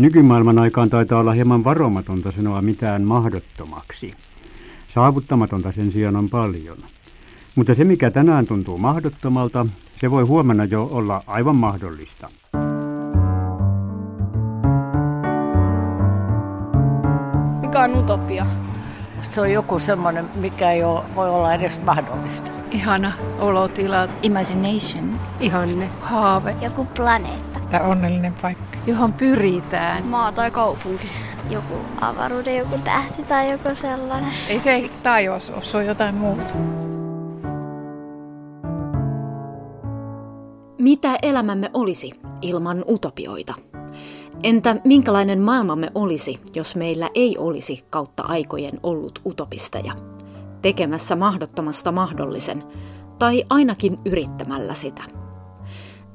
Nykymaailman aikaan taitaa olla hieman varomatonta sanoa mitään mahdottomaksi. Saavuttamatonta sen sijaan on paljon. Mutta se, mikä tänään tuntuu mahdottomalta, se voi huomenna jo olla aivan mahdollista. Mikä on utopia? Se on joku semmoinen, mikä ei ole, voi olla edes mahdollista. Ihana olotila. Imagination. Ihanne. Haave. Joku planeetta. Tai onnellinen paikka. Johon pyritään. Maa tai kaupunki. Joku avaruuden, joku tähti tai joku sellainen. Ei se taivas ole, se on jotain muuta. Mitä elämämme olisi ilman utopioita? Entä minkälainen maailmamme olisi, jos meillä ei olisi kautta aikojen ollut utopisteja? Tekemässä mahdottomasta mahdollisen, tai ainakin yrittämällä sitä.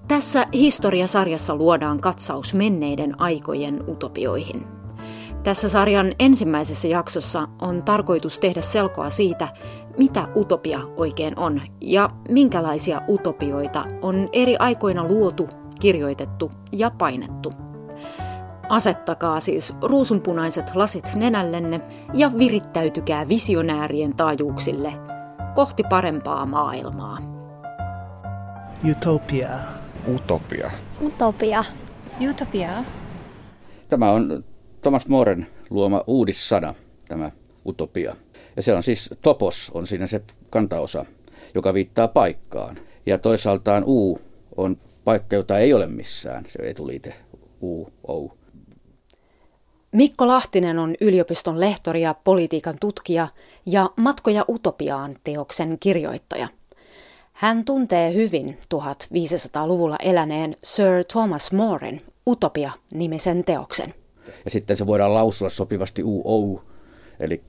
Tässä historiasarjassa luodaan katsaus menneiden aikojen utopioihin. Tässä sarjan ensimmäisessä jaksossa on tarkoitus tehdä selkoa siitä, mitä utopia oikein on ja minkälaisia utopioita on eri aikoina luotu, kirjoitettu ja painettu. Asettakaa siis ruusunpunaiset lasit nenällenne ja virittäytykää visionäärien taajuuksille kohti parempaa maailmaa. Utopia. Utopia. Utopia. Utopia. Tämä on Thomas Moren luoma uudissana, tämä utopia. Ja se on siis topos, on siinä se kantaosa, joka viittaa paikkaan. Ja toisaaltaan U on paikka, jota ei ole missään, se etuliite U, O. Mikko Lahtinen on yliopiston lehtori ja politiikan tutkija ja Matkoja utopiaan teoksen kirjoittaja. Hän tuntee hyvin 1500-luvulla eläneen Sir Thomas Moren Utopia-nimisen teoksen. Ja sitten se voidaan lausua sopivasti UO, eli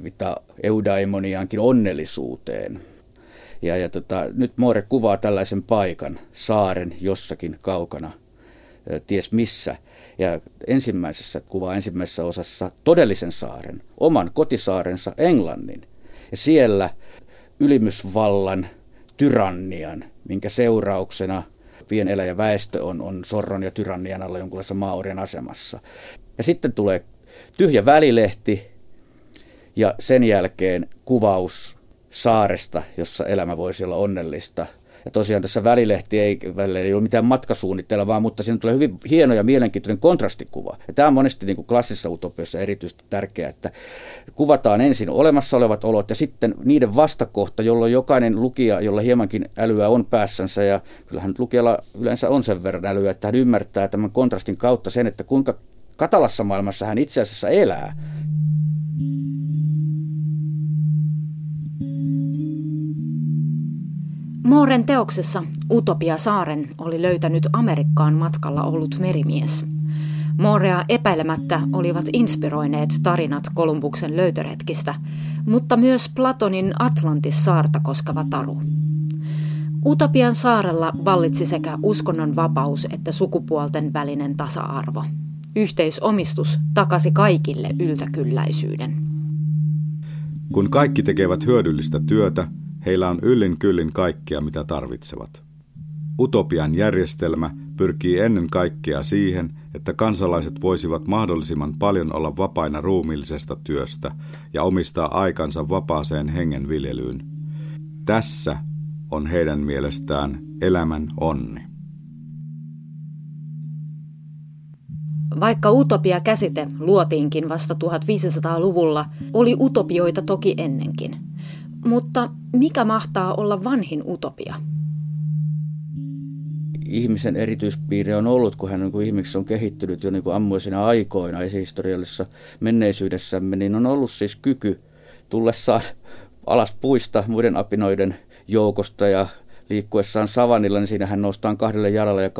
mitä eudaimoniaankin onnellisuuteen. Ja, ja tota, nyt Moore kuvaa tällaisen paikan, saaren jossakin kaukana, ties missä. Ja ensimmäisessä kuvaa ensimmäisessä osassa todellisen saaren, oman kotisaarensa Englannin. Ja siellä ylimysvallan tyrannian, minkä seurauksena pieneläjäväestö on, on sorron ja tyrannian alla jonkunlaisessa maaorjan asemassa. Ja sitten tulee tyhjä välilehti ja sen jälkeen kuvaus saaresta, jossa elämä voisi olla onnellista. Ja tosiaan tässä välilehti ei, välillä ei ole mitään matkasuunnittelevaa, mutta siinä tulee hyvin hieno ja mielenkiintoinen kontrastikuva. Ja tämä on monesti niin kuin klassisessa utopiassa erityisesti tärkeää, että kuvataan ensin olemassa olevat olot ja sitten niiden vastakohta, jolloin jokainen lukija, jolla hiemankin älyä on päässänsä, ja kyllähän lukijalla yleensä on sen verran älyä, että hän ymmärtää tämän kontrastin kautta sen, että kuinka katalassa maailmassa hän itse asiassa elää. Mooren teoksessa Utopia Saaren oli löytänyt Amerikkaan matkalla ollut merimies. Moorea epäilemättä olivat inspiroineet tarinat Kolumbuksen löytöretkistä, mutta myös Platonin Atlantis-saarta koskeva taru. Utopian saarella vallitsi sekä uskonnon vapaus että sukupuolten välinen tasa-arvo. Yhteisomistus takasi kaikille yltäkylläisyyden. Kun kaikki tekevät hyödyllistä työtä, heillä on yllin kyllin kaikkea, mitä tarvitsevat. Utopian järjestelmä pyrkii ennen kaikkea siihen, että kansalaiset voisivat mahdollisimman paljon olla vapaina ruumiillisesta työstä ja omistaa aikansa vapaaseen hengenviljelyyn. Tässä on heidän mielestään elämän onni. Vaikka utopia-käsite luotiinkin vasta 1500-luvulla, oli utopioita toki ennenkin. Mutta mikä mahtaa olla vanhin utopia? Ihmisen erityispiirre on ollut, kun hän niin ihmiksi on kehittynyt jo niin kuin ammoisina aikoina esihistoriallisessa menneisyydessämme, niin on ollut siis kyky tullessaan alas puista muiden apinoiden joukosta ja liikkuessaan savannilla, niin siinähän noustaan kahdelle jalalle ja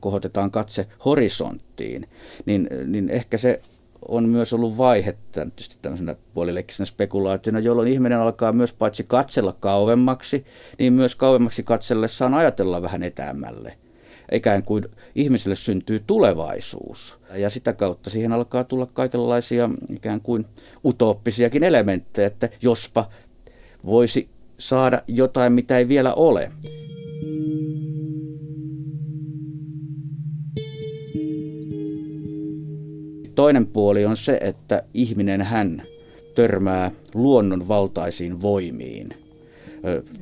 kohotetaan katse horisonttiin. Niin, niin ehkä se on myös ollut vaihe tietysti tämmöisenä puolileikkisenä spekulaationa, jolloin ihminen alkaa myös paitsi katsella kauemmaksi, niin myös kauemmaksi katsellessaan ajatella vähän etäämmälle. Ikään kuin ihmiselle syntyy tulevaisuus. Ja sitä kautta siihen alkaa tulla kaikenlaisia ikään kuin utooppisiakin elementtejä, että jospa voisi saada jotain, mitä ei vielä ole. Toinen puoli on se, että ihminen hän törmää luonnonvaltaisiin voimiin.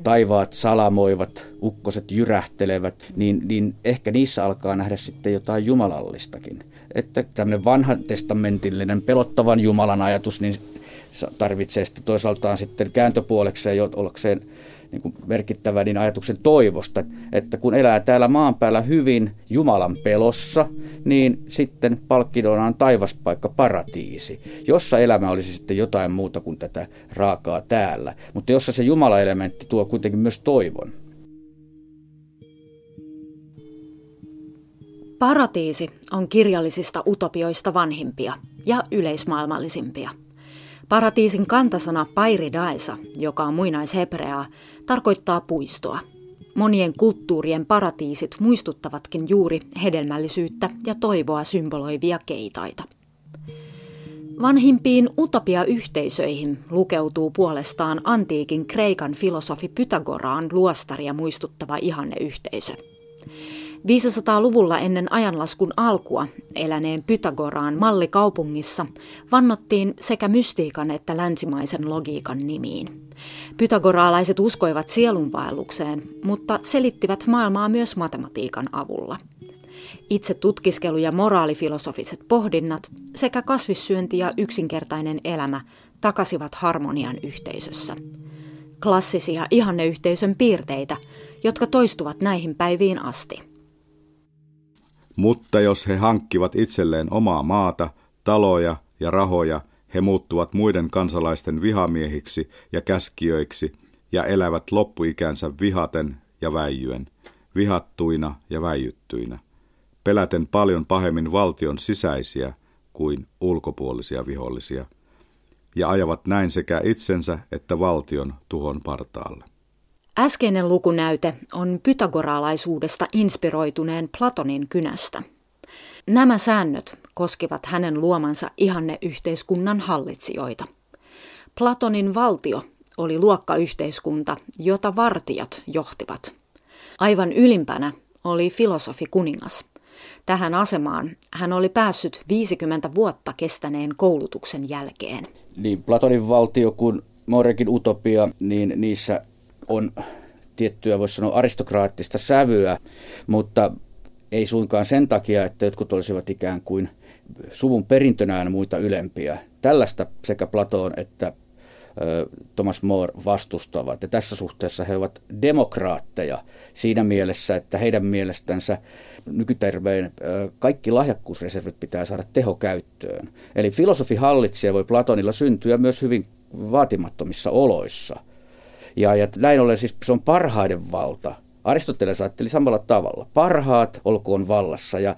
Taivaat salamoivat, ukkoset jyrähtelevät, niin, niin ehkä niissä alkaa nähdä sitten jotain jumalallistakin. Että tämmöinen vanhan testamentillinen pelottavan Jumalan ajatus, niin tarvitsee sitten toisaaltaan sitten kääntöpuolekseen ollakseen niin kuin merkittävä niin ajatuksen toivosta, että kun elää täällä maan päällä hyvin Jumalan pelossa, niin sitten palkkidona on taivaspaikka paratiisi, jossa elämä olisi sitten jotain muuta kuin tätä raakaa täällä, mutta jossa se Jumala-elementti tuo kuitenkin myös toivon. Paratiisi on kirjallisista utopioista vanhimpia ja yleismaailmallisimpia – Paratiisin kantasana pairidaisa, joka on muinaishebreaa, tarkoittaa puistoa. Monien kulttuurien paratiisit muistuttavatkin juuri hedelmällisyyttä ja toivoa symboloivia keitaita. Vanhimpiin utopia-yhteisöihin lukeutuu puolestaan antiikin Kreikan filosofi Pythagoraan luostaria muistuttava ihanneyhteisö. 500-luvulla ennen ajanlaskun alkua eläneen Pythagoraan mallikaupungissa vannottiin sekä mystiikan että länsimaisen logiikan nimiin. Pythagoraalaiset uskoivat sielunvaellukseen, mutta selittivät maailmaa myös matematiikan avulla. Itse tutkiskelu ja moraalifilosofiset pohdinnat sekä kasvissyönti ja yksinkertainen elämä takasivat harmonian yhteisössä. Klassisia ihanneyhteisön piirteitä, jotka toistuvat näihin päiviin asti – mutta jos he hankkivat itselleen omaa maata, taloja ja rahoja, he muuttuvat muiden kansalaisten vihamiehiksi ja käskijöiksi ja elävät loppuikänsä vihaten ja väijyen, vihattuina ja väijyttyinä, peläten paljon pahemmin valtion sisäisiä kuin ulkopuolisia vihollisia, ja ajavat näin sekä itsensä että valtion tuhon partaalle. Äskeinen lukunäyte on pythagoralaisuudesta inspiroituneen Platonin kynästä. Nämä säännöt koskivat hänen luomansa ihanne-yhteiskunnan hallitsijoita. Platonin valtio oli luokkayhteiskunta, jota vartijat johtivat. Aivan ylimpänä oli filosofi kuningas. Tähän asemaan hän oli päässyt 50 vuotta kestäneen koulutuksen jälkeen. Niin Platonin valtio kuin Morekin utopia, niin niissä on tiettyä, voisi sanoa, aristokraattista sävyä, mutta ei suinkaan sen takia, että jotkut olisivat ikään kuin suvun perintönään muita ylempiä. Tällaista sekä Platoon että Thomas More vastustavat. Ja tässä suhteessa he ovat demokraatteja siinä mielessä, että heidän mielestänsä nykyterveen kaikki lahjakkuusreservit pitää saada tehokäyttöön. Eli filosofi hallitsija voi Platonilla syntyä myös hyvin vaatimattomissa oloissa – ja, ja näin ollen siis se on parhaiden valta. Aristoteles ajatteli samalla tavalla. Parhaat olkoon vallassa ja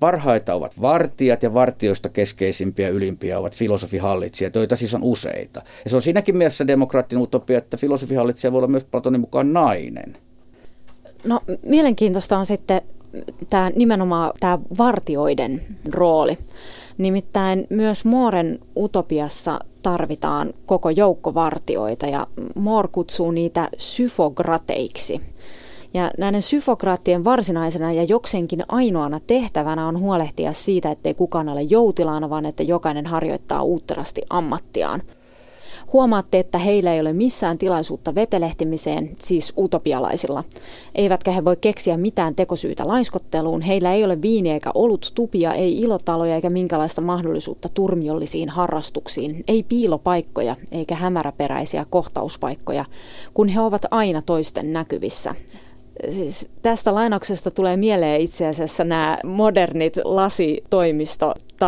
parhaita ovat vartijat ja vartioista keskeisimpiä ylimpiä ovat filosofihallitsijat, joita siis on useita. Ja se on siinäkin mielessä demokraattinen utopia, että filosofihallitsija voi olla myös Platonin mukaan nainen. No mielenkiintoista on sitten tämä nimenomaan tämä vartioiden rooli. Nimittäin myös Mooren utopiassa tarvitaan koko joukko vartioita ja Moore kutsuu niitä syfokrateiksi. Ja näiden syfokraattien varsinaisena ja jokseenkin ainoana tehtävänä on huolehtia siitä, ettei kukaan ole joutilaana, vaan että jokainen harjoittaa uutterasti ammattiaan. Huomaatte, että heillä ei ole missään tilaisuutta vetelehtimiseen, siis utopialaisilla. Eivätkä he voi keksiä mitään tekosyytä laiskotteluun, heillä ei ole viini eikä olut tupia, ei ilotaloja eikä minkälaista mahdollisuutta turmiollisiin harrastuksiin, ei piilopaikkoja eikä hämäräperäisiä kohtauspaikkoja, kun he ovat aina toisten näkyvissä. Siis tästä lainauksesta tulee mieleen itse asiassa nämä modernit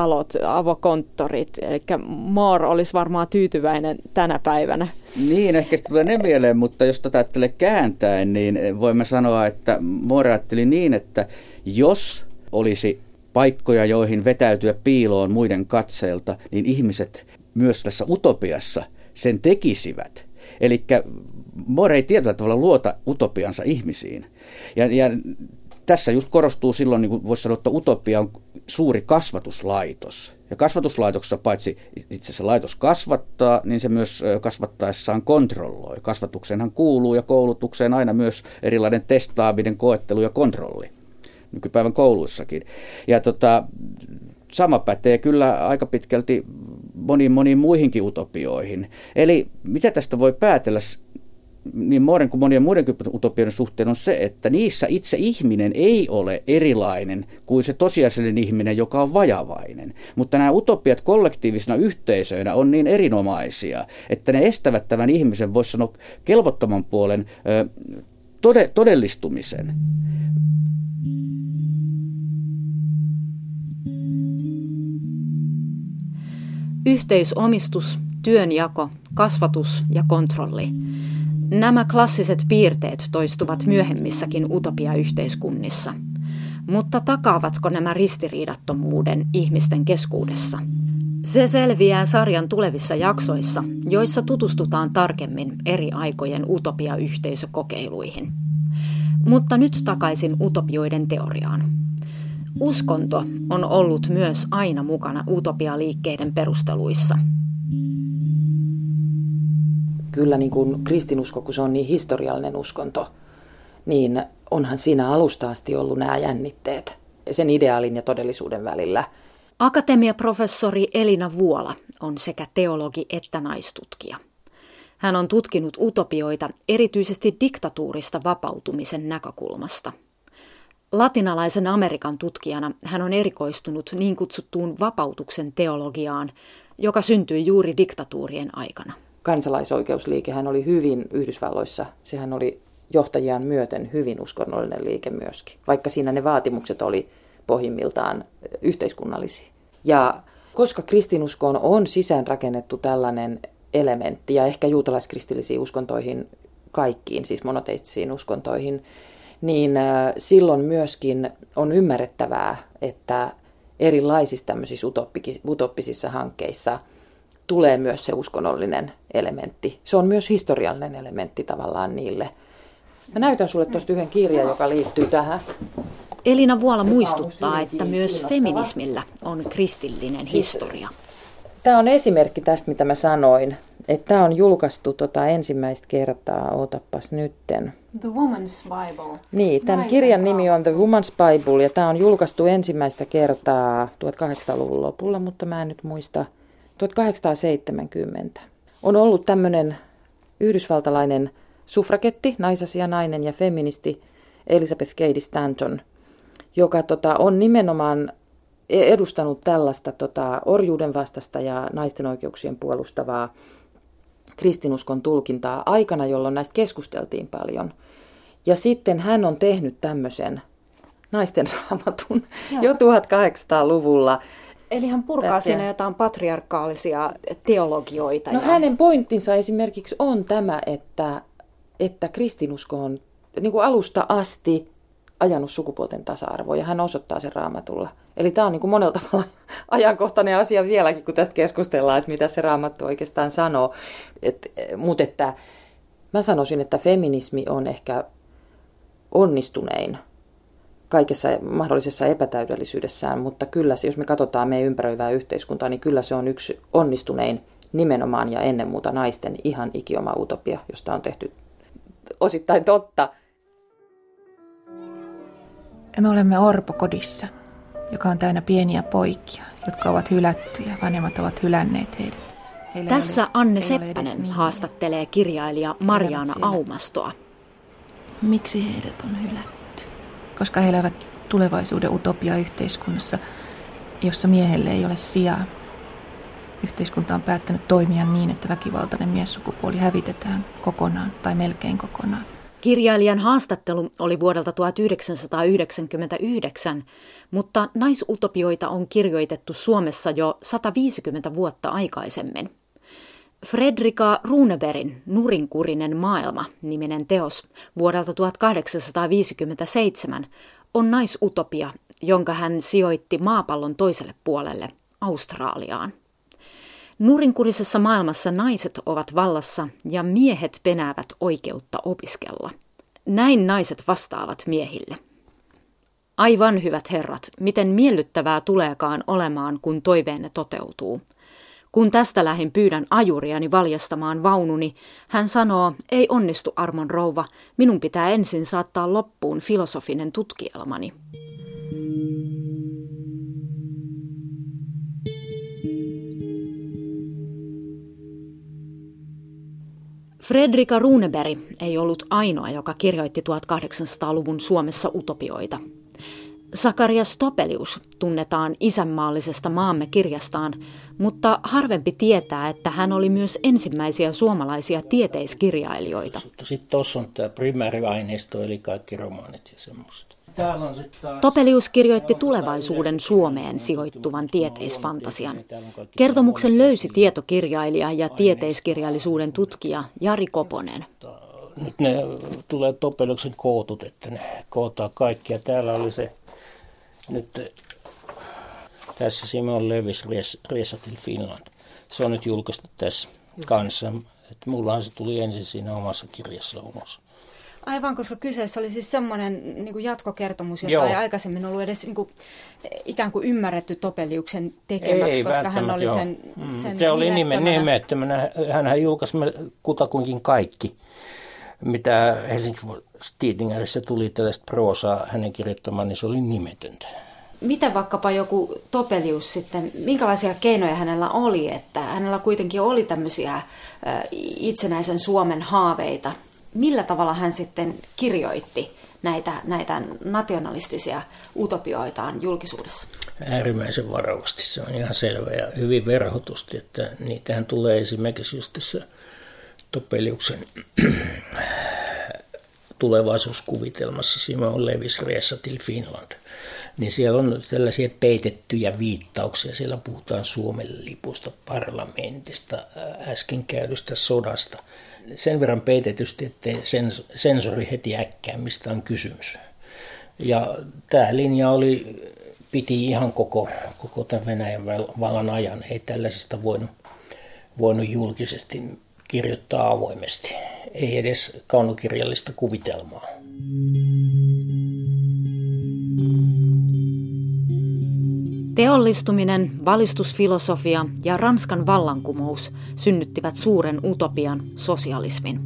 lasitoimistotalot, avokonttorit, eli Moore olisi varmaan tyytyväinen tänä päivänä. Niin, ehkä tulee ne mieleen, mutta jos tätä ajattelee kääntäen, niin voimme sanoa, että Moore ajatteli niin, että jos olisi paikkoja, joihin vetäytyä piiloon muiden katseilta, niin ihmiset myös tässä utopiassa sen tekisivät. Eli More ei tietyllä tavalla luota utopiansa ihmisiin. Ja, ja tässä just korostuu silloin, niin kuin voisi sanoa, että utopia on suuri kasvatuslaitos. Ja kasvatuslaitoksessa paitsi itse asiassa laitos kasvattaa, niin se myös kasvattaessaan kontrolloi. Kasvatuksenhan kuuluu ja koulutukseen aina myös erilainen testaaminen, koettelu ja kontrolli nykypäivän kouluissakin. Ja tota, sama pätee kyllä aika pitkälti moniin moniin muihinkin utopioihin. Eli mitä tästä voi päätellä niin Mooren kuin monien muidenkin utopioiden suhteen on se, että niissä itse ihminen ei ole erilainen kuin se tosiasiallinen ihminen, joka on vajavainen. Mutta nämä utopiat kollektiivisina yhteisöinä on niin erinomaisia, että ne estävät tämän ihmisen, voisi sanoa, kelvottoman puolen tode, todellistumisen. Yhteisomistus, työnjako, kasvatus ja kontrolli. Nämä klassiset piirteet toistuvat myöhemmissäkin utopiayhteiskunnissa. Mutta takaavatko nämä ristiriidattomuuden ihmisten keskuudessa? Se selviää sarjan tulevissa jaksoissa, joissa tutustutaan tarkemmin eri aikojen utopiayhteisökokeiluihin. Mutta nyt takaisin utopioiden teoriaan. Uskonto on ollut myös aina mukana utopialiikkeiden perusteluissa. Kyllä niin kuin kristinusko, kun se on niin historiallinen uskonto, niin onhan siinä alusta asti ollut nämä jännitteet sen ideaalin ja todellisuuden välillä. Akatemiaprofessori Elina Vuola on sekä teologi että naistutkija. Hän on tutkinut utopioita erityisesti diktatuurista vapautumisen näkökulmasta – Latinalaisen Amerikan tutkijana hän on erikoistunut niin kutsuttuun vapautuksen teologiaan, joka syntyi juuri diktatuurien aikana. Kansalaisoikeusliikehän oli hyvin Yhdysvalloissa. Sehän oli johtajiaan myöten hyvin uskonnollinen liike myöskin, vaikka siinä ne vaatimukset oli pohjimmiltaan yhteiskunnallisia. Ja koska kristinuskoon on sisäänrakennettu tällainen elementti, ja ehkä juutalaiskristillisiin uskontoihin kaikkiin, siis monoteistisiin uskontoihin, niin silloin myöskin on ymmärrettävää, että erilaisissa tämmöisissä utoppisissa hankkeissa tulee myös se uskonnollinen elementti. Se on myös historiallinen elementti tavallaan niille. Mä näytän sulle tuosta yhden kirjan, joka liittyy tähän. Elina Vuola muistuttaa, että myös feminismillä on kristillinen siis historia. Tämä on esimerkki tästä, mitä mä sanoin. Että tämä on julkaistu tota ensimmäistä kertaa, ootapas nytten. The Woman's Bible. Niin, tämän kirjan nimi on The Woman's Bible ja tämä on julkaistu ensimmäistä kertaa 1800-luvun lopulla, mutta mä en nyt muista, 1870. On ollut tämmöinen yhdysvaltalainen sufraketti, naisasia nainen ja feministi Elizabeth Cady Stanton, joka tota, on nimenomaan edustanut tällaista tota, orjuuden vastasta ja naisten oikeuksien puolustavaa kristinuskon tulkintaa aikana, jolloin näistä keskusteltiin paljon. Ja sitten hän on tehnyt tämmöisen naisten raamatun Joo. jo 1800-luvulla. Eli hän purkaa Pätkä. siinä jotain patriarkaalisia teologioita. No ja... hänen pointtinsa esimerkiksi on tämä, että, että kristinusko on niin kuin alusta asti ajanut sukupuolten tasa-arvoa ja hän osoittaa sen raamatulla. Eli tämä on niin kuin monella tavalla ajankohtainen asia vieläkin, kun tästä keskustellaan, että mitä se raamattu oikeastaan sanoo. Et, Mutta että mä sanoisin, että feminismi on ehkä onnistunein kaikessa mahdollisessa epätäydellisyydessään, mutta kyllä jos me katsotaan meidän ympäröivää yhteiskuntaa, niin kyllä se on yksi onnistunein nimenomaan ja ennen muuta naisten ihan ikioma utopia, josta on tehty osittain totta. Me olemme orpokodissa, joka on täynnä pieniä poikia, jotka ovat hylättyjä. Vanhemmat ovat hylänneet heidät. Heillä Tässä edes, Anne Seppänen haastattelee kirjailija Mariana Aumastoa. Miksi heidät on hylätty? Koska he elävät tulevaisuuden utopia-yhteiskunnassa, jossa miehelle ei ole sijaa. Yhteiskunta on päättänyt toimia niin, että väkivaltainen miessukupuoli hävitetään kokonaan tai melkein kokonaan. Kirjailijan haastattelu oli vuodelta 1999, mutta naisutopioita on kirjoitettu Suomessa jo 150 vuotta aikaisemmin. Fredrika Runeberin Nurinkurinen maailma niminen teos vuodelta 1857 on naisutopia, jonka hän sijoitti maapallon toiselle puolelle, Australiaan. Nurinkurisessa maailmassa naiset ovat vallassa ja miehet penäävät oikeutta opiskella. Näin naiset vastaavat miehille. Aivan hyvät herrat, miten miellyttävää tuleekaan olemaan, kun toiveenne toteutuu. Kun tästä lähin pyydän ajuriani valjastamaan vaununi, hän sanoo, ei onnistu armon rouva, minun pitää ensin saattaa loppuun filosofinen tutkielmani. Fredrika Runeberg ei ollut ainoa, joka kirjoitti 1800-luvun Suomessa utopioita – Sakarias Topelius tunnetaan isänmaallisesta maamme kirjastaan, mutta harvempi tietää, että hän oli myös ensimmäisiä suomalaisia tieteiskirjailijoita. Sitten tuossa on tämä primääriaineisto, eli kaikki romaanit ja semmoista. Topelius kirjoitti tulevaisuuden Suomeen sijoittuvan tieteisfantasian. Kertomuksen löysi tietokirjailija ja tieteiskirjallisuuden tutkija Jari Koponen. Nyt ne tulee Topeliuksen kootut, että ne kootaan kaikki. Ja täällä oli se nyt tässä Simon Levis Resatil Finland. Se on nyt julkaistu tässä kanssa. Että mullahan se tuli ensin siinä omassa kirjassa ulos. Aivan, koska kyseessä oli siis semmoinen niin kuin jatkokertomus, jota Joo. ei aikaisemmin ollut edes niin kuin, ikään kuin ymmärretty Topeliuksen tekemäksi, ei, koska hän oli sen, mm, sen Se oli nime, nimettömänä. Hänhän julkaisi kutakuinkin kaikki, mitä Helsingin Stiedingerissä tuli tällaista proosaa hänen kirjoittamaan, niin se oli nimetöntä. Miten vaikkapa joku Topelius sitten, minkälaisia keinoja hänellä oli, että hänellä kuitenkin oli tämmöisiä itsenäisen Suomen haaveita, millä tavalla hän sitten kirjoitti näitä, näitä nationalistisia utopioitaan julkisuudessa? Äärimmäisen varovasti, se on ihan selvä ja hyvin verhotusti, että niitähän tulee esimerkiksi just tässä Topeliuksen tulevaisuuskuvitelmassa Simon Levis Resatil Finland. Niin siellä on tällaisia peitettyjä viittauksia. Siellä puhutaan Suomen lipusta, parlamentista, äsken käydystä sodasta – sen verran peitetysti, ettei sensori heti äkkää, mistä on kysymys. Ja tämä linja oli, piti ihan koko, koko tämän Venäjän vallan ajan. Ei tällaisesta voinut, voinut julkisesti kirjoittaa avoimesti. Ei edes kaunokirjallista kuvitelmaa. Teollistuminen, valistusfilosofia ja Ranskan vallankumous synnyttivät suuren utopian, sosialismin.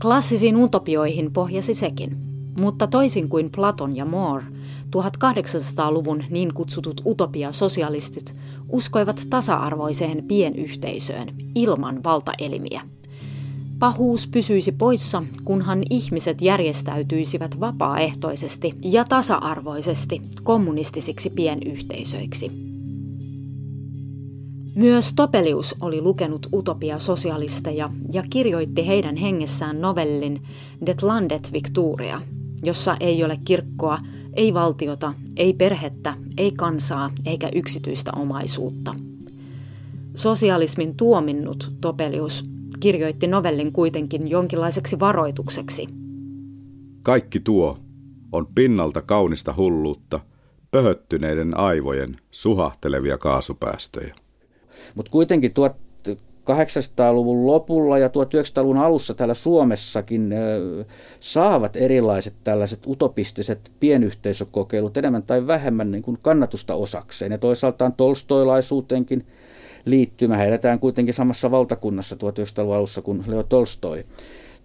Klassisiin utopioihin pohjasi sekin, mutta toisin kuin Platon ja More, 1800-luvun niin kutsutut utopia-sosialistit uskoivat tasa-arvoiseen pienyhteisöön ilman valtaelimiä – Pahuus pysyisi poissa, kunhan ihmiset järjestäytyisivät vapaaehtoisesti ja tasa-arvoisesti kommunistisiksi pienyhteisöiksi. Myös Topelius oli lukenut utopia-sosialisteja ja kirjoitti heidän hengessään novellin Det landet Victoria, jossa ei ole kirkkoa, ei valtiota, ei perhettä, ei kansaa eikä yksityistä omaisuutta. Sosialismin tuominnut Topelius kirjoitti novellin kuitenkin jonkinlaiseksi varoitukseksi. Kaikki tuo on pinnalta kaunista hulluutta, pöhöttyneiden aivojen suhahtelevia kaasupäästöjä. Mutta kuitenkin 1800-luvun lopulla ja 1900-luvun alussa täällä Suomessakin saavat erilaiset tällaiset utopistiset pienyhteisökokeilut enemmän tai vähemmän niin kuin kannatusta osakseen. Ja toisaaltaan tolstoilaisuuteenkin liittymä. He eletään kuitenkin samassa valtakunnassa 1900-luvun alussa kuin Leo Tolstoi.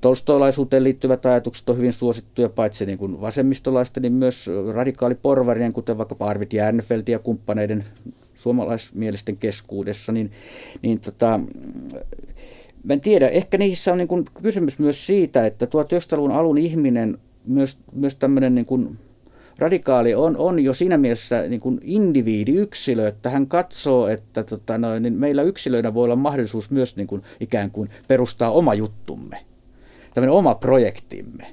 Tolstoilaisuuteen liittyvät ajatukset on hyvin suosittuja paitsi niin kuin vasemmistolaisten, niin myös radikaaliporvarien, kuten vaikka Arvid Järnefeld ja kumppaneiden suomalaismielisten keskuudessa. Niin, niin tota, mä en tiedä, ehkä niissä on niin kuin kysymys myös siitä, että 1900-luvun alun ihminen, myös, myös tämmöinen niin kuin radikaali on, on jo siinä mielessä niin kuin indiviidi, yksilö, että hän katsoo, että tota noin, niin meillä yksilöinä voi olla mahdollisuus myös niin kuin, ikään kuin perustaa oma juttumme, tämmöinen oma projektimme.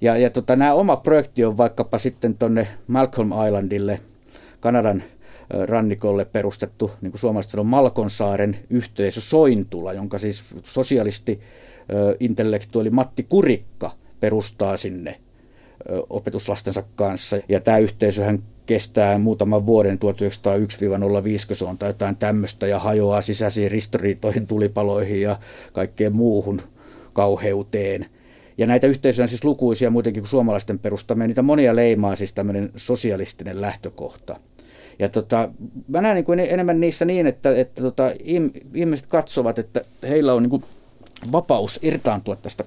Ja, ja tota, nämä oma projekti on vaikkapa sitten tuonne Malcolm Islandille, Kanadan rannikolle perustettu, niin kuin suomalaiset sanoo, Malkonsaaren yhteisö Sointula, jonka siis sosialisti intellektuaali Matti Kurikka perustaa sinne opetuslastensa kanssa. Ja tämä yhteisöhän kestää muutaman vuoden 1901-05, se on tai jotain tämmöistä ja hajoaa sisäisiin ristoriitoihin, tulipaloihin ja kaikkeen muuhun kauheuteen. Ja näitä yhteisöjä on siis lukuisia muutenkin kuin suomalaisten perustamia. Niitä monia leimaa siis tämmöinen sosialistinen lähtökohta. Ja tota, mä näen niin kuin enemmän niissä niin, että, että tota, ihmiset katsovat, että heillä on niin kuin vapaus irtaantua tästä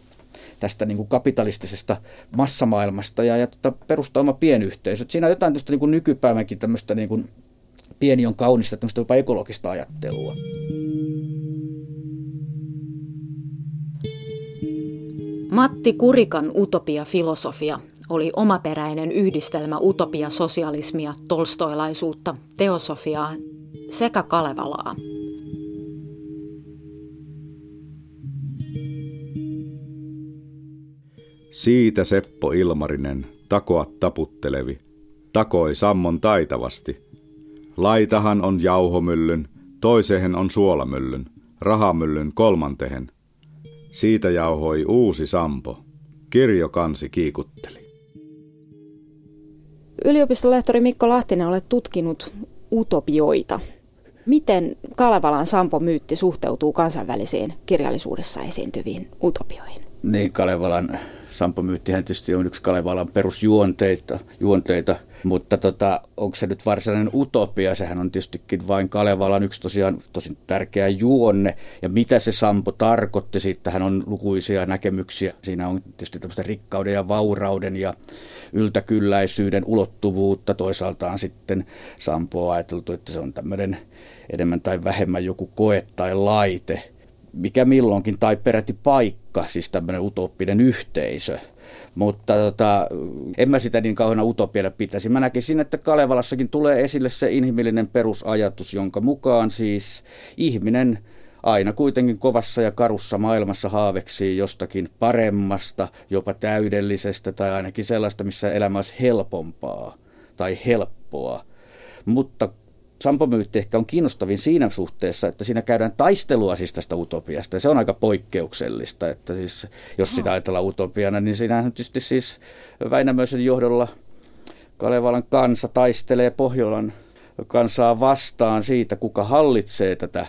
tästä niin kuin kapitalistisesta massamaailmasta ja, ja tota, perustaa oma pienyhteisö. Siinä on jotain tästä niin kuin nykypäivänkin tämmöistä niin kuin pieni on kaunista, tämmöistä jopa ekologista ajattelua. Matti Kurikan utopia-filosofia oli omaperäinen yhdistelmä utopia-sosialismia, tolstoilaisuutta, teosofiaa sekä Kalevalaa. Siitä Seppo Ilmarinen, takoa taputtelevi, takoi sammon taitavasti. Laitahan on jauhomyllyn, toisehen on suolamyllyn, rahamyllyn kolmantehen. Siitä jauhoi uusi sampo. Kirjo kansi kiikutteli. Yliopistolehtori Mikko Lahtinen olet tutkinut utopioita. Miten Kalevalan Sampo-myytti suhteutuu kansainvälisiin kirjallisuudessa esiintyviin utopioihin? Niin, Kalevalan Sampo-myyttihän tietysti on yksi Kalevalan perusjuonteita, juonteita, mutta tota, onko se nyt varsinainen utopia? Sehän on tietystikin vain Kalevalan yksi tosiaan tosi tärkeä juonne. Ja mitä se Sampo tarkoitti, siitähän on lukuisia näkemyksiä. Siinä on tietysti tämmöistä rikkauden ja vaurauden ja yltäkylläisyyden ulottuvuutta. Toisaalta on sitten Sampo on ajateltu, että se on tämmöinen enemmän tai vähemmän joku koe tai laite – mikä milloinkin, tai peräti paikka, siis tämmöinen utopinen yhteisö. Mutta tota, en mä sitä niin kauheana utopiana pitäisi. Mä näkisin, että Kalevalassakin tulee esille se inhimillinen perusajatus, jonka mukaan siis ihminen aina kuitenkin kovassa ja karussa maailmassa haaveksii jostakin paremmasta, jopa täydellisestä tai ainakin sellaista, missä elämä olisi helpompaa tai helppoa. Mutta Sampo-myytti ehkä on kiinnostavin siinä suhteessa, että siinä käydään taistelua siis tästä utopiasta. Ja se on aika poikkeuksellista, että siis, jos sitä ajatellaan utopiana, niin siinähän tietysti siis Väinämöisen johdolla Kalevalan kansa taistelee Pohjolan kansaa vastaan siitä, kuka hallitsee tätä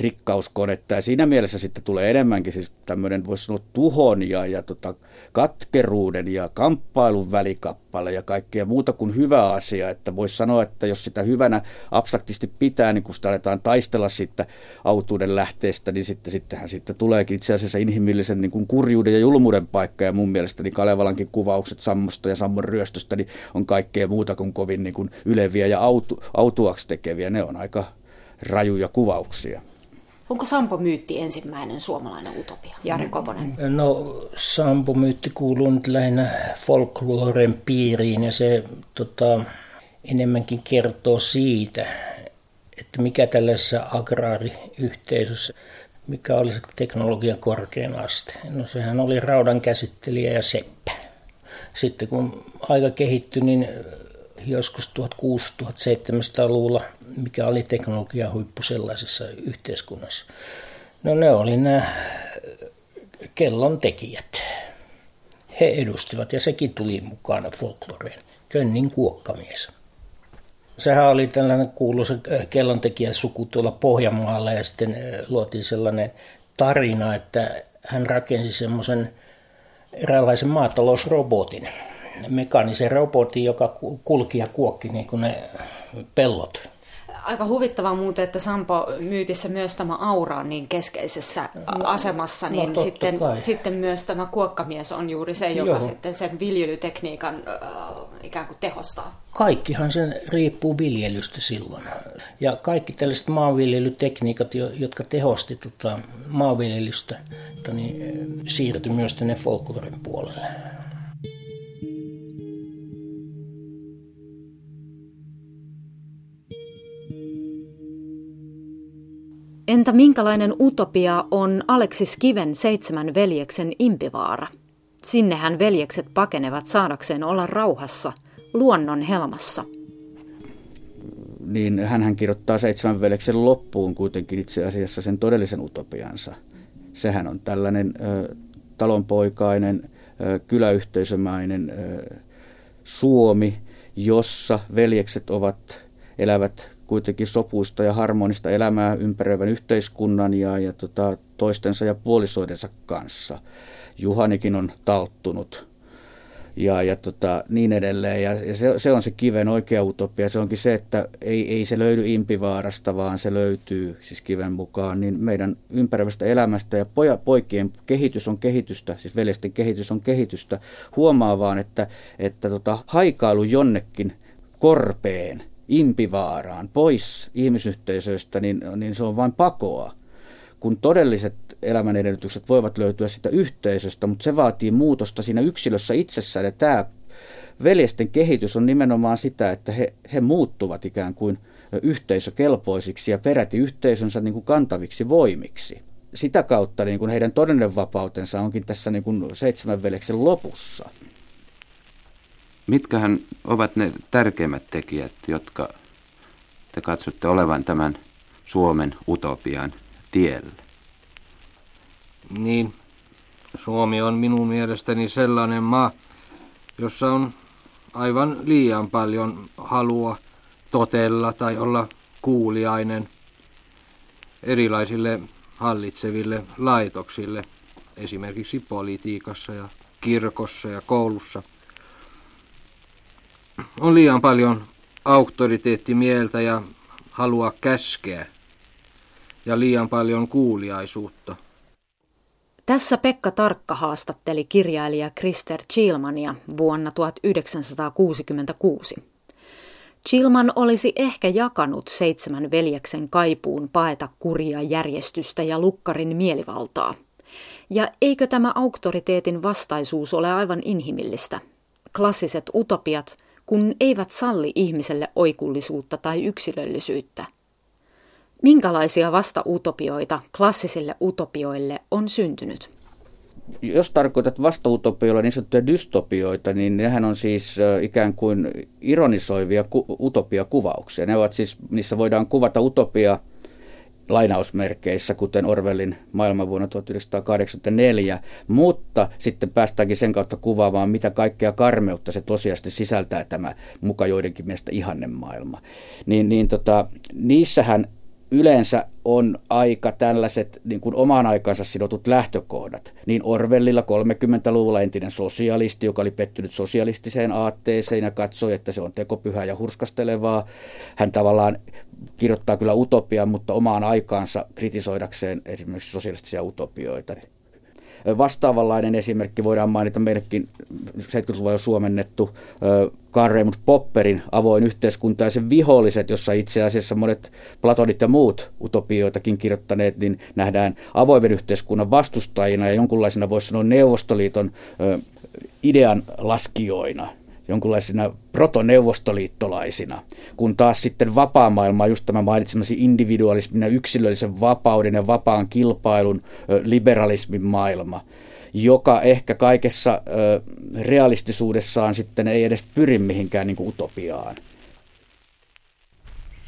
rikkauskonetta. Ja siinä mielessä sitten tulee enemmänkin siis tämmöinen, voisi sanoa, tuhon ja, ja tota, katkeruuden ja kamppailun välikappale ja kaikkea muuta kuin hyvä asia. Että voisi sanoa, että jos sitä hyvänä abstraktisti pitää, niin kun sitä aletaan taistella siitä autuuden lähteestä, niin sitten, sittenhän sitten tuleekin itse asiassa inhimillisen niin kuin kurjuuden ja julmuuden paikka. Ja mun mielestä niin Kalevalankin kuvaukset Sammosta ja Sammon ryöstöstä niin on kaikkea muuta kuin kovin niin kuin yleviä ja autu, autuaksi tekeviä. Ne on aika rajuja kuvauksia. Onko Sampo-myytti ensimmäinen suomalainen utopia? Jari Koponen. No Sampo-myytti kuuluu nyt lähinnä folkloren piiriin ja se tota, enemmänkin kertoo siitä, että mikä tällaisessa agraariyhteisössä, mikä oli se teknologia korkein aste. No sehän oli raudan käsittelijä ja seppä. Sitten kun aika kehittyi, niin joskus 1600-1700-luvulla, mikä oli teknologia huippu sellaisessa yhteiskunnassa. No ne oli nämä kellon tekijät. He edustivat ja sekin tuli mukana folkloreen. Könnin kuokkamies. Sehän oli tällainen kuuluisa kellontekijäsuku tuolla Pohjanmaalla ja sitten luotiin sellainen tarina, että hän rakensi semmoisen eräänlaisen maatalousrobotin, mekaanisen robotin, joka kulki ja kuokki niin kuin ne pellot. Aika huvittavaa muuten, että Sampo myytissä myös tämä aura on niin keskeisessä no, asemassa, no, niin no, sitten, sitten myös tämä kuokkamies on juuri se, joka Joo. sitten sen viljelytekniikan äh, ikään kuin tehostaa. Kaikkihan sen riippuu viljelystä silloin. Ja kaikki tällaiset maanviljelytekniikat, jotka tehosti tota maanviljelystä, niin siirtyi myös tänne folkloren puolelle. Entä minkälainen utopia on Aleksis Kiven seitsemän veljeksen impivaara? Sinnehän veljekset pakenevat saadakseen olla rauhassa, luonnon helmassa. Niin hän kirjoittaa seitsemän veljeksen loppuun kuitenkin itse asiassa sen todellisen utopiansa. Sehän on tällainen ö, talonpoikainen, ö, kyläyhteisömäinen ö, Suomi, jossa veljekset ovat, elävät kuitenkin sopuista ja harmonista elämää ympäröivän yhteiskunnan ja, ja tota, toistensa ja puolisoidensa kanssa. Juhanikin on talttunut ja, ja tota, niin edelleen. Ja, ja se, se on se kiven oikea utopia. Se onkin se, että ei, ei se löydy impivaarasta, vaan se löytyy siis kiven mukaan niin meidän ympäröivästä elämästä. Ja poja, poikien kehitys on kehitystä, siis veljesten kehitys on kehitystä. Huomaa vaan, että, että tota, haikailu jonnekin korpeen – impivaaraan, pois ihmisyhteisöistä, niin, niin se on vain pakoa. Kun todelliset elämän edellytykset voivat löytyä sitä yhteisöstä, mutta se vaatii muutosta siinä yksilössä itsessään. Ja tämä veljesten kehitys on nimenomaan sitä, että he, he muuttuvat ikään kuin yhteisökelpoisiksi ja peräti yhteisönsä niin kuin kantaviksi voimiksi. Sitä kautta niin kuin heidän todellinen vapautensa onkin tässä niin kuin seitsemän veljeksen lopussa. Mitkähän ovat ne tärkeimmät tekijät, jotka te katsotte olevan tämän Suomen utopian tiellä? Niin, Suomi on minun mielestäni sellainen maa, jossa on aivan liian paljon halua totella tai olla kuuliainen erilaisille hallitseville laitoksille, esimerkiksi politiikassa ja kirkossa ja koulussa. On liian paljon auktoriteettimieltä ja halua käskeä ja liian paljon kuuliaisuutta. Tässä Pekka Tarkka haastatteli kirjailija Krister Chilmania vuonna 1966. Chilman olisi ehkä jakanut seitsemän veljeksen kaipuun paeta kuria järjestystä ja lukkarin mielivaltaa. Ja eikö tämä auktoriteetin vastaisuus ole aivan inhimillistä? Klassiset utopiat, kun eivät salli ihmiselle oikullisuutta tai yksilöllisyyttä. Minkälaisia vasta-utopioita klassisille utopioille on syntynyt? Jos tarkoitat vastautopioilla niin sanottuja dystopioita, niin nehän on siis ikään kuin ironisoivia utopiakuvauksia. Ne ovat siis, niissä voidaan kuvata utopia lainausmerkeissä, kuten Orwellin maailman vuonna 1984, mutta sitten päästäänkin sen kautta kuvaamaan, mitä kaikkea karmeutta se tosiasti sisältää tämä muka joidenkin mielestä ihanne maailma. Niin, niin tota, niissähän yleensä on aika tällaiset niin kuin omaan aikansa sidotut lähtökohdat. Niin Orwellilla 30-luvulla entinen sosialisti, joka oli pettynyt sosialistiseen aatteeseen ja katsoi, että se on tekopyhää ja hurskastelevaa. Hän tavallaan kirjoittaa kyllä utopiaa, mutta omaan aikaansa kritisoidakseen esimerkiksi sosialistisia utopioita. Vastaavanlainen esimerkki voidaan mainita. Meillekin 70-luvulla jo suomennettu Karl Raimund Popperin avoin yhteiskunta ja sen viholliset, jossa itse asiassa monet Platonit ja muut utopioitakin kirjoittaneet, niin nähdään avoimen yhteiskunnan vastustajina ja jonkunlaisena voisi sanoa Neuvostoliiton idean laskijoina jonkunlaisina protoneuvostoliittolaisina, kun taas sitten vapaa maailma, just tämä mainitsemasi individualismin ja yksilöllisen vapauden ja vapaan kilpailun liberalismin maailma, joka ehkä kaikessa realistisuudessaan sitten ei edes pyri mihinkään niin kuin utopiaan.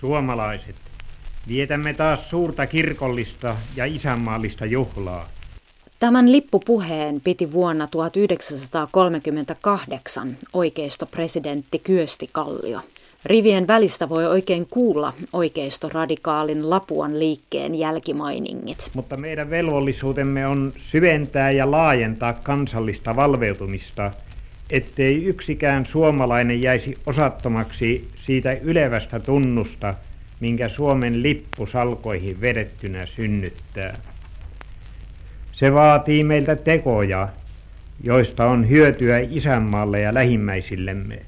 Suomalaiset, vietämme taas suurta kirkollista ja isänmaallista juhlaa. Tämän lippupuheen piti vuonna 1938 oikeistopresidentti Kyösti Kallio. Rivien välistä voi oikein kuulla oikeistoradikaalin Lapuan liikkeen jälkimainingit. Mutta meidän velvollisuutemme on syventää ja laajentaa kansallista valveutumista, ettei yksikään suomalainen jäisi osattomaksi siitä ylevästä tunnusta, minkä Suomen lippu salkoihin vedettynä synnyttää. Se vaatii meiltä tekoja, joista on hyötyä isänmaalle ja lähimmäisillemme.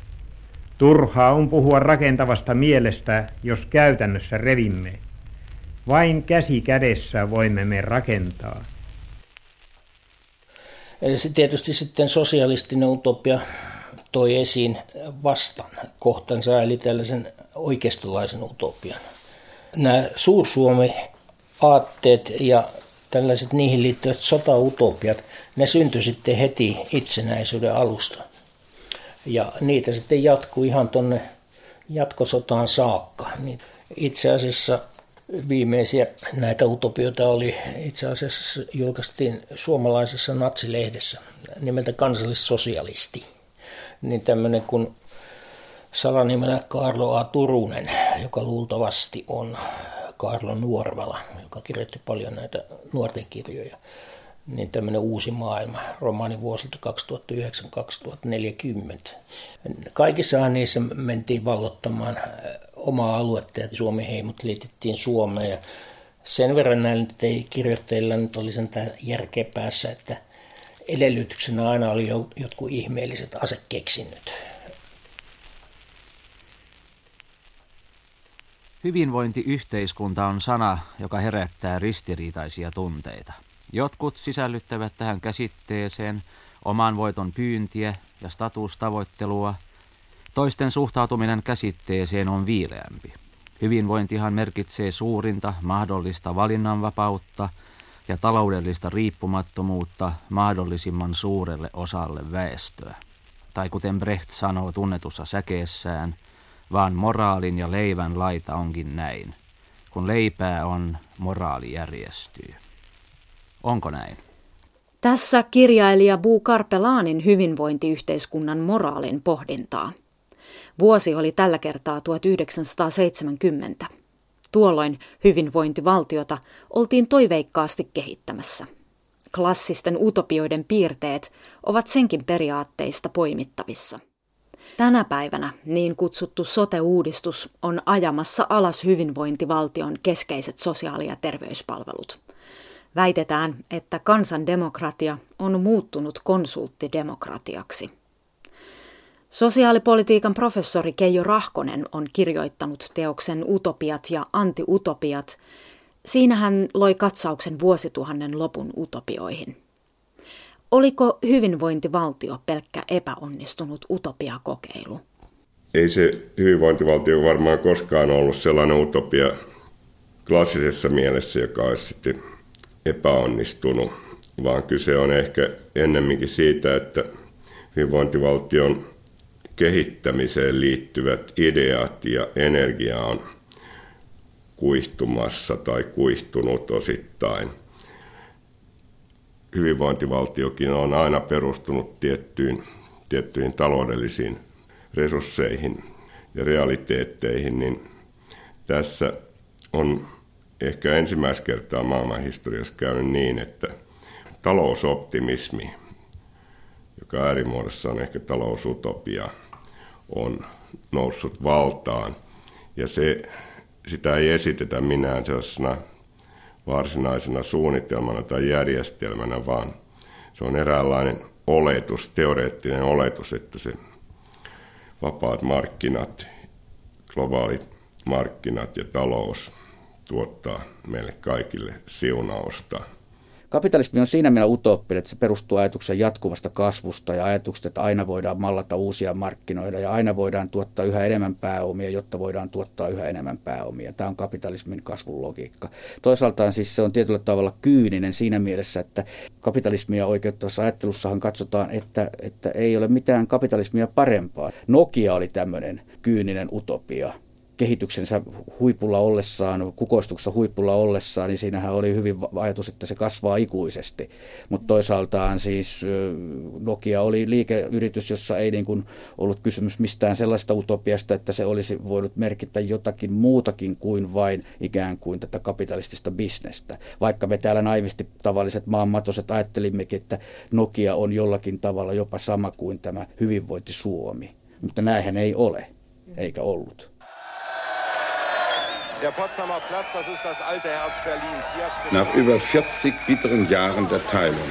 Turhaa on puhua rakentavasta mielestä, jos käytännössä revimme. Vain käsi kädessä voimme me rakentaa. Se tietysti sitten sosialistinen utopia toi esiin vastan kohtansa, eli tällaisen oikeistolaisen utopian. Nämä Suursuomi-aatteet ja tällaiset niihin liittyvät sotautopiat, ne syntyi sitten heti itsenäisyyden alusta. Ja niitä sitten jatkuu ihan tuonne jatkosotaan saakka. Niin itse asiassa viimeisiä näitä utopioita oli itse asiassa julkaistiin suomalaisessa natsilehdessä nimeltä Kansallissosialisti. Niin tämmöinen kuin salanimellä Karlo A. Turunen, joka luultavasti on Karlo Nuorvala, joka kirjoitti paljon näitä nuorten kirjoja, niin tämmöinen uusi maailma, romaani vuosilta 2009-2040. Kaikissahan niissä mentiin vallottamaan äh, omaa aluetta ja Suomen heimot liitettiin Suomeen. Ja sen verran näillä kirjoittajilla nyt oli sen järkeä päässä, että edellytyksenä aina oli jotkut ihmeelliset asekeksinnöt. Hyvinvointiyhteiskunta on sana, joka herättää ristiriitaisia tunteita. Jotkut sisällyttävät tähän käsitteeseen oman voiton pyyntiä ja statustavoittelua. Toisten suhtautuminen käsitteeseen on viileämpi. Hyvinvointihan merkitsee suurinta mahdollista valinnanvapautta ja taloudellista riippumattomuutta mahdollisimman suurelle osalle väestöä. Tai kuten Brecht sanoo tunnetussa säkeessään, vaan moraalin ja leivän laita onkin näin. Kun leipää on, moraali järjestyy. Onko näin? Tässä kirjailija Buu Karpelaanin hyvinvointiyhteiskunnan moraalin pohdintaa. Vuosi oli tällä kertaa 1970. Tuolloin hyvinvointivaltiota oltiin toiveikkaasti kehittämässä. Klassisten utopioiden piirteet ovat senkin periaatteista poimittavissa. Tänä päivänä niin kutsuttu sote-uudistus on ajamassa alas hyvinvointivaltion keskeiset sosiaali- ja terveyspalvelut. Väitetään, että kansandemokratia on muuttunut konsulttidemokratiaksi. Sosiaalipolitiikan professori Keijo Rahkonen on kirjoittanut teoksen Utopiat ja antiutopiat. Siinä hän loi katsauksen vuosituhannen lopun utopioihin. Oliko hyvinvointivaltio pelkkä epäonnistunut utopiakokeilu? Ei se hyvinvointivaltio varmaan koskaan ollut sellainen utopia klassisessa mielessä, joka olisi sitten epäonnistunut, vaan kyse on ehkä ennemminkin siitä, että hyvinvointivaltion kehittämiseen liittyvät ideat ja energia on kuihtumassa tai kuihtunut osittain. Hyvinvointivaltiokin on aina perustunut tiettyyn, tiettyihin taloudellisiin resursseihin ja realiteetteihin, niin tässä on ehkä ensimmäistä kertaa maailmanhistoriassa käynyt niin, että talousoptimismi, joka äärimuodossa on ehkä talousutopia, on noussut valtaan. Ja se, sitä ei esitetä minään sellaisena varsinaisena suunnitelmana tai järjestelmänä, vaan se on eräänlainen oletus, teoreettinen oletus, että se vapaat markkinat, globaalit markkinat ja talous tuottaa meille kaikille siunausta – Kapitalismi on siinä mielessä utooppinen, että se perustuu ajatuksen jatkuvasta kasvusta ja ajatuksesta, että aina voidaan mallata uusia markkinoita ja aina voidaan tuottaa yhä enemmän pääomia, jotta voidaan tuottaa yhä enemmän pääomia. Tämä on kapitalismin kasvun logiikka. Toisaaltaan siis se on tietyllä tavalla kyyninen siinä mielessä, että kapitalismia oikeuttavassa ajattelussahan katsotaan, että, että ei ole mitään kapitalismia parempaa. Nokia oli tämmöinen kyyninen utopia kehityksensä huipulla ollessaan, kukoistuksessa huipulla ollessaan, niin siinähän oli hyvin ajatus, että se kasvaa ikuisesti. Mutta toisaaltaan siis Nokia oli liikeyritys, jossa ei niin kuin ollut kysymys mistään sellaista utopiasta, että se olisi voinut merkitä jotakin muutakin kuin vain ikään kuin tätä kapitalistista bisnestä. Vaikka me täällä naivisti tavalliset maanmatoset ajattelimmekin, että Nokia on jollakin tavalla jopa sama kuin tämä hyvinvointi Suomi. Mutta näinhän ei ole, eikä ollut. Der Potsdamer Platz, das ist das alte Herz Berlins. Nach über 40 bitteren Jahren der Teilung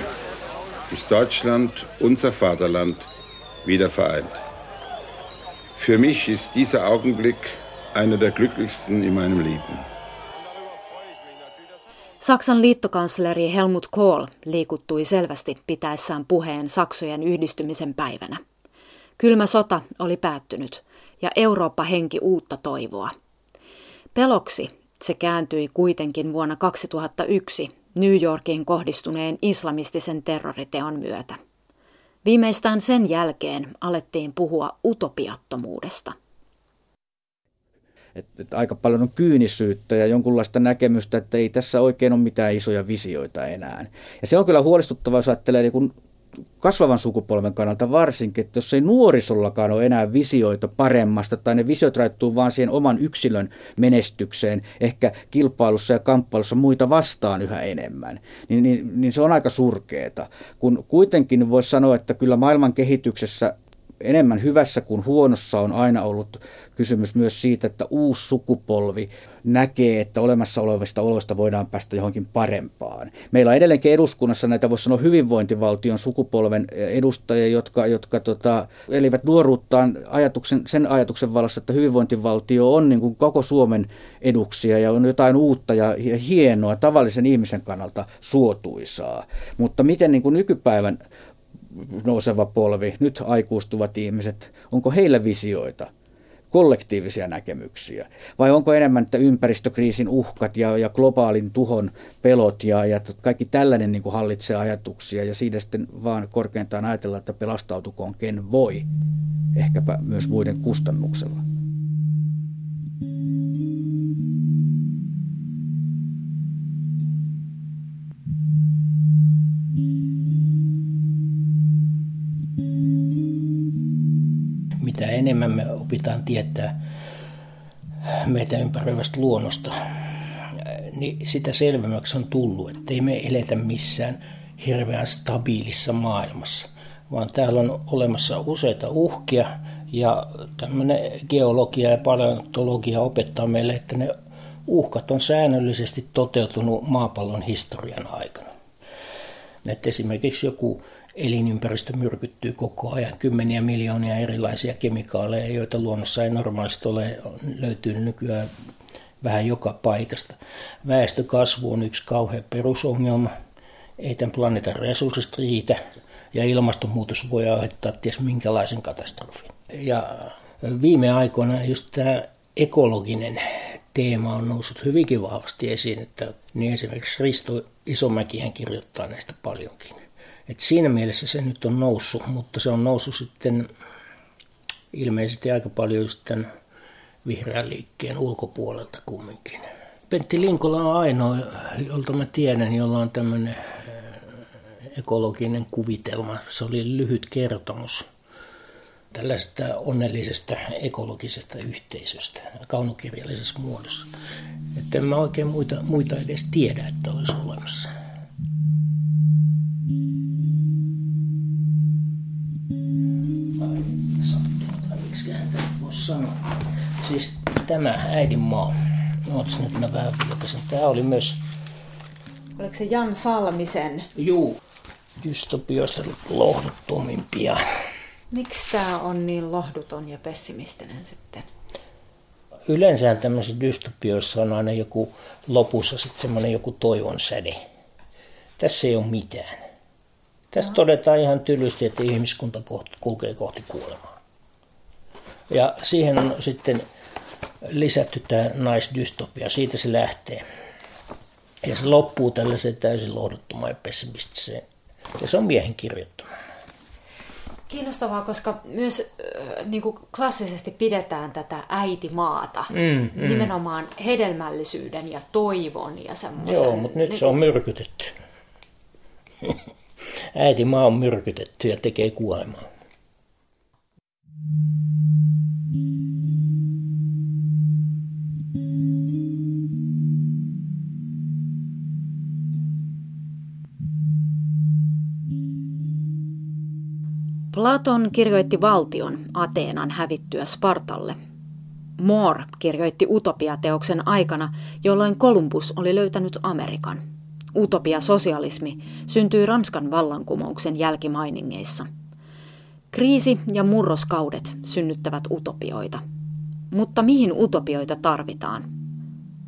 ist Deutschland, unser Vaterland, wieder vereint. Für mich ist dieser Augenblick einer der glücklichsten in meinem Leben. Saksan liittokansleri Helmut Kohl liikuttui selvästi pitäessään puheen Saksojen yhdistymisen päivänä. Kylmä sota oli päättynyt ja Eurooppa henki uutta toivoa – Peloksi se kääntyi kuitenkin vuonna 2001 New Yorkiin kohdistuneen islamistisen terroriteon myötä. Viimeistään sen jälkeen alettiin puhua utopiattomuudesta. Et, et aika paljon on kyynisyyttä ja jonkunlaista näkemystä, että ei tässä oikein ole mitään isoja visioita enää. Ja se on kyllä huolestuttavaa, jos ajattelee niin kasvavan sukupolven kannalta varsinkin, että jos ei nuorisollakaan ole enää visioita paremmasta, tai ne visiot raittuu vaan siihen oman yksilön menestykseen, ehkä kilpailussa ja kamppailussa muita vastaan yhä enemmän, niin, niin, niin se on aika surkeeta. Kun kuitenkin voisi sanoa, että kyllä maailman kehityksessä enemmän hyvässä kuin huonossa on aina ollut kysymys myös siitä, että uusi sukupolvi näkee, että olemassa olevista oloista voidaan päästä johonkin parempaan. Meillä on edelleenkin eduskunnassa näitä, voisi sanoa, hyvinvointivaltion sukupolven edustajia, jotka, jotka tota, elivät nuoruuttaan ajatuksen, sen ajatuksen valossa, että hyvinvointivaltio on niin kuin koko Suomen eduksia ja on jotain uutta ja hienoa, tavallisen ihmisen kannalta suotuisaa. Mutta miten niin kuin nykypäivän nouseva polvi, nyt aikuistuvat ihmiset, onko heillä visioita? kollektiivisia näkemyksiä? Vai onko enemmän että ympäristökriisin uhkat ja, ja globaalin tuhon pelot ja, ja kaikki tällainen niin kuin hallitsee ajatuksia ja siitä sitten vaan korkeintaan ajatella, että pelastautukoon ken voi, ehkäpä myös muiden kustannuksella? Mitä enemmän me opitaan tietää meitä ympäröivästä luonnosta, niin sitä selvemmäksi on tullut, että ei me eletä missään hirveän stabiilissa maailmassa, vaan täällä on olemassa useita uhkia ja tämmöinen geologia ja paleontologia opettaa meille, että ne uhkat on säännöllisesti toteutunut maapallon historian aikana. Että esimerkiksi joku elinympäristö myrkyttyy koko ajan. Kymmeniä miljoonia erilaisia kemikaaleja, joita luonnossa ei normaalisti ole, löytyy nykyään vähän joka paikasta. Väestökasvu on yksi kauhea perusongelma. Ei tämän planeetan resurssit riitä ja ilmastonmuutos voi aiheuttaa ties minkälaisen katastrofin. Ja viime aikoina just tämä ekologinen teema on noussut hyvinkin vahvasti esiin, että niin esimerkiksi Risto Isomäkihän kirjoittaa näistä paljonkin. Et siinä mielessä se nyt on noussut, mutta se on noussut sitten ilmeisesti aika paljon just tämän vihreän liikkeen ulkopuolelta kumminkin. Pentti Linkola on ainoa, jolta mä tiedän, jolla on tämmöinen ekologinen kuvitelma. Se oli lyhyt kertomus tällaisesta onnellisesta ekologisesta yhteisöstä kaunokirjallisessa muodossa. Että en mä oikein muita, muita edes tiedä, että olisi olemassa. Sanoa. Siis tämä äidinmaa. Ootas nyt mä vähän vilkasin. Tämä oli myös... Oliko se Jan Salmisen? Juu. Dystopioista lohduttomimpia. Miksi tämä on niin lohduton ja pessimistinen sitten? Yleensä tämmöisissä dystopioissa on aina joku lopussa sitten semmoinen joku toivon säde. Tässä ei ole mitään. Tässä no. todetaan ihan tylysti, että ihmiskunta kulkee kohti kuolemaa. Ja siihen on sitten lisätty tämä naisdystopia, siitä se lähtee. Ja se loppuu tällaiseen täysin lohduttomaan ja pessimistiseen. Ja se on miehen kirjoittama. Kiinnostavaa, koska myös äh, niin kuin klassisesti pidetään tätä äitimaata mm, mm. nimenomaan hedelmällisyyden ja toivon ja semmoisen. Joo, mutta nyt niin se on myrkytetty. Äitimaa on myrkytetty ja tekee kuolemaa. Platon kirjoitti valtion Ateenan hävittyä Spartalle. Moore kirjoitti utopiateoksen aikana, jolloin Kolumbus oli löytänyt Amerikan. Utopia-sosialismi syntyi Ranskan vallankumouksen jälkimainingeissa. Kriisi ja murroskaudet synnyttävät utopioita. Mutta mihin utopioita tarvitaan?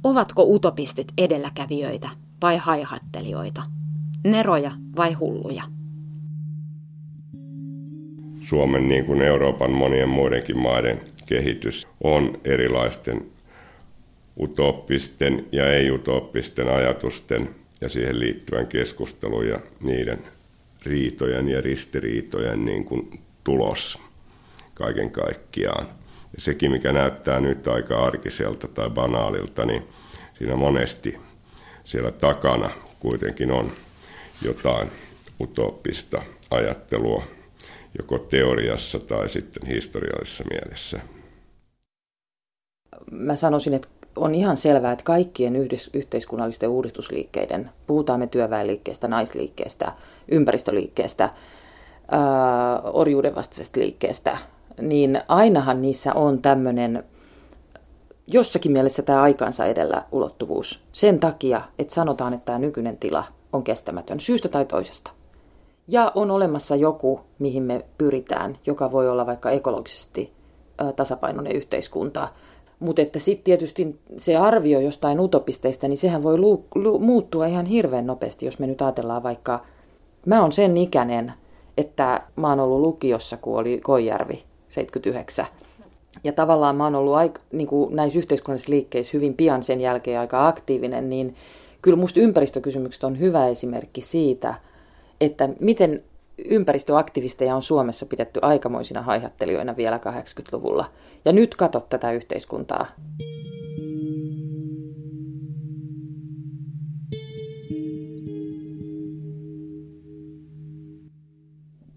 Ovatko utopistit edelläkävijöitä vai haihattelijoita? Neroja vai hulluja? Suomen niin kuin Euroopan monien muidenkin maiden kehitys on erilaisten utoppisten ja ei-utoppisten ajatusten ja siihen liittyvän keskustelun ja niiden riitojen ja ristiriitojen niin kuin tulos kaiken kaikkiaan. Ja sekin, mikä näyttää nyt aika arkiselta tai banaalilta, niin siinä monesti siellä takana kuitenkin on jotain utoppista ajattelua joko teoriassa tai sitten historiallisessa mielessä. Mä sanoisin, että on ihan selvää, että kaikkien yhdys, yhteiskunnallisten uudistusliikkeiden, puhutaan me työväenliikkeestä, naisliikkeestä, ympäristöliikkeestä, ää, orjuuden vastaisesta liikkeestä, niin ainahan niissä on tämmöinen jossakin mielessä tämä aikansa edellä ulottuvuus. Sen takia, että sanotaan, että tämä nykyinen tila on kestämätön syystä tai toisesta. Ja on olemassa joku, mihin me pyritään, joka voi olla vaikka ekologisesti tasapainoinen yhteiskunta. Mutta että sitten tietysti se arvio jostain utopisteista, niin sehän voi lu- lu- muuttua ihan hirveän nopeasti, jos me nyt ajatellaan vaikka, mä oon sen ikäinen, että mä oon ollut lukiossa, kun oli Koijärvi 79. Ja tavallaan mä oon ollut aika, niin kuin näissä yhteiskunnallisissa liikkeissä hyvin pian sen jälkeen aika aktiivinen, niin kyllä musta ympäristökysymykset on hyvä esimerkki siitä, että miten ympäristöaktivisteja on Suomessa pidetty aikamoisina haihattelijoina vielä 80-luvulla. Ja nyt katot tätä yhteiskuntaa.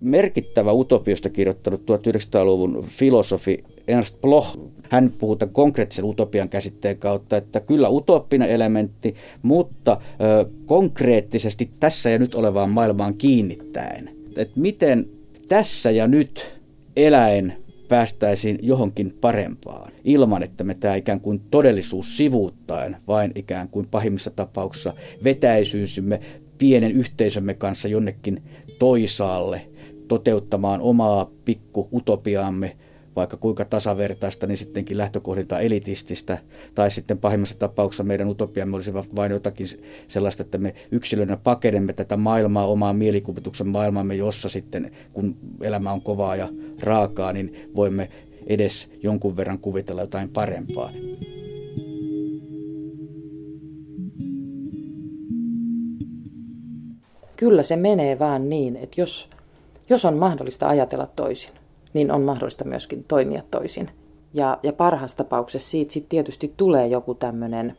Merkittävä utopiosta kirjoittanut 1900-luvun filosofi Ernst Bloch, hän puhuu tämän konkreettisen utopian käsitteen kautta, että kyllä utoppinen elementti, mutta ö, konkreettisesti tässä ja nyt olevaan maailmaan kiinnittäen. Että miten tässä ja nyt eläen päästäisiin johonkin parempaan, ilman että me tämä ikään kuin todellisuus sivuuttaen, vain ikään kuin pahimmissa tapauksissa vetäisyysimme pienen yhteisömme kanssa jonnekin toisaalle toteuttamaan omaa pikku utopiaamme, vaikka kuinka tasavertaista, niin sittenkin lähtökohdilta elitististä, tai sitten pahimmassa tapauksessa meidän utopiamme olisi vain jotakin sellaista, että me yksilönä pakenemme tätä maailmaa, omaa mielikuvituksen maailmaamme, jossa sitten, kun elämä on kovaa ja raakaa, niin voimme edes jonkun verran kuvitella jotain parempaa. Kyllä se menee vaan niin, että jos jos on mahdollista ajatella toisin, niin on mahdollista myöskin toimia toisin. Ja, ja parhaassa tapauksessa siitä sit tietysti tulee joku tämmöinen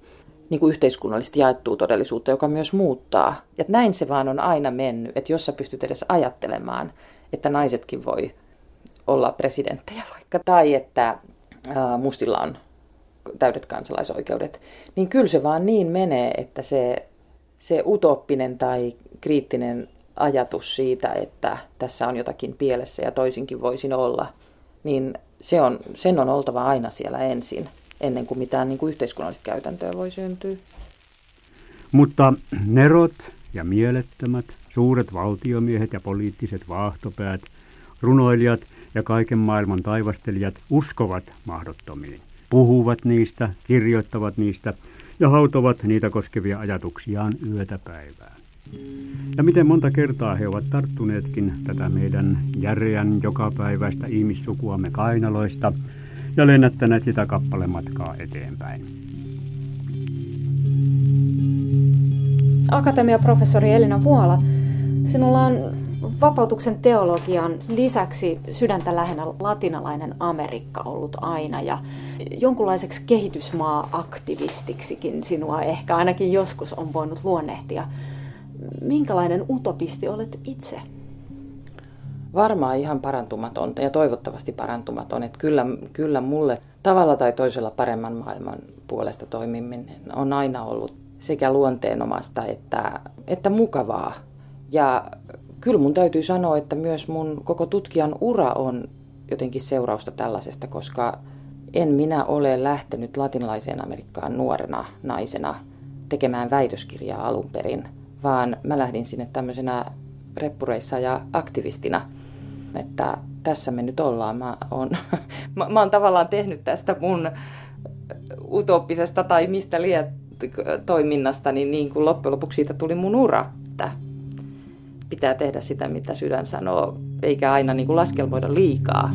niin yhteiskunnallisesti jaettua todellisuutta, joka myös muuttaa. Ja näin se vaan on aina mennyt, että jos sä pystyt edes ajattelemaan, että naisetkin voi olla presidenttejä vaikka, tai että ää, mustilla on täydet kansalaisoikeudet, niin kyllä se vaan niin menee, että se, se utoppinen tai kriittinen ajatus siitä, että tässä on jotakin pielessä ja toisinkin voisin olla, niin se on, sen on oltava aina siellä ensin, ennen kuin mitään niin kuin yhteiskunnallista käytäntöä voi syntyä. Mutta nerot ja mielettömät, suuret valtiomiehet ja poliittiset vaahtopäät, runoilijat ja kaiken maailman taivastelijat uskovat mahdottomiin, puhuvat niistä, kirjoittavat niistä ja hautovat niitä koskevia ajatuksiaan yötä päivää. Ja miten monta kertaa he ovat tarttuneetkin tätä meidän järeän jokapäiväistä ihmissukuamme kainaloista ja lennättäneet sitä kappalematkaa eteenpäin. Akatemiaprofessori Elina Vuola, sinulla on vapautuksen teologian lisäksi sydäntä lähinnä latinalainen Amerikka ollut aina ja jonkunlaiseksi kehitysmaa-aktivistiksikin sinua ehkä ainakin joskus on voinut luonnehtia minkälainen utopisti olet itse? Varmaan ihan parantumaton ja toivottavasti parantumaton. Että kyllä, kyllä mulle tavalla tai toisella paremman maailman puolesta toimiminen on aina ollut sekä luonteenomasta että, että mukavaa. Ja kyllä mun täytyy sanoa, että myös mun koko tutkijan ura on jotenkin seurausta tällaisesta, koska en minä ole lähtenyt latinalaiseen Amerikkaan nuorena naisena tekemään väitöskirjaa alun perin – vaan mä lähdin sinne tämmöisenä reppureissa ja aktivistina, että tässä me nyt ollaan. Mä oon, mä, mä oon tavallaan tehnyt tästä mun utopisesta tai mistä liian toiminnasta, niin, niin kuin loppujen lopuksi siitä tuli mun ura, että pitää tehdä sitä, mitä sydän sanoo, eikä aina niin kuin laskelmoida liikaa.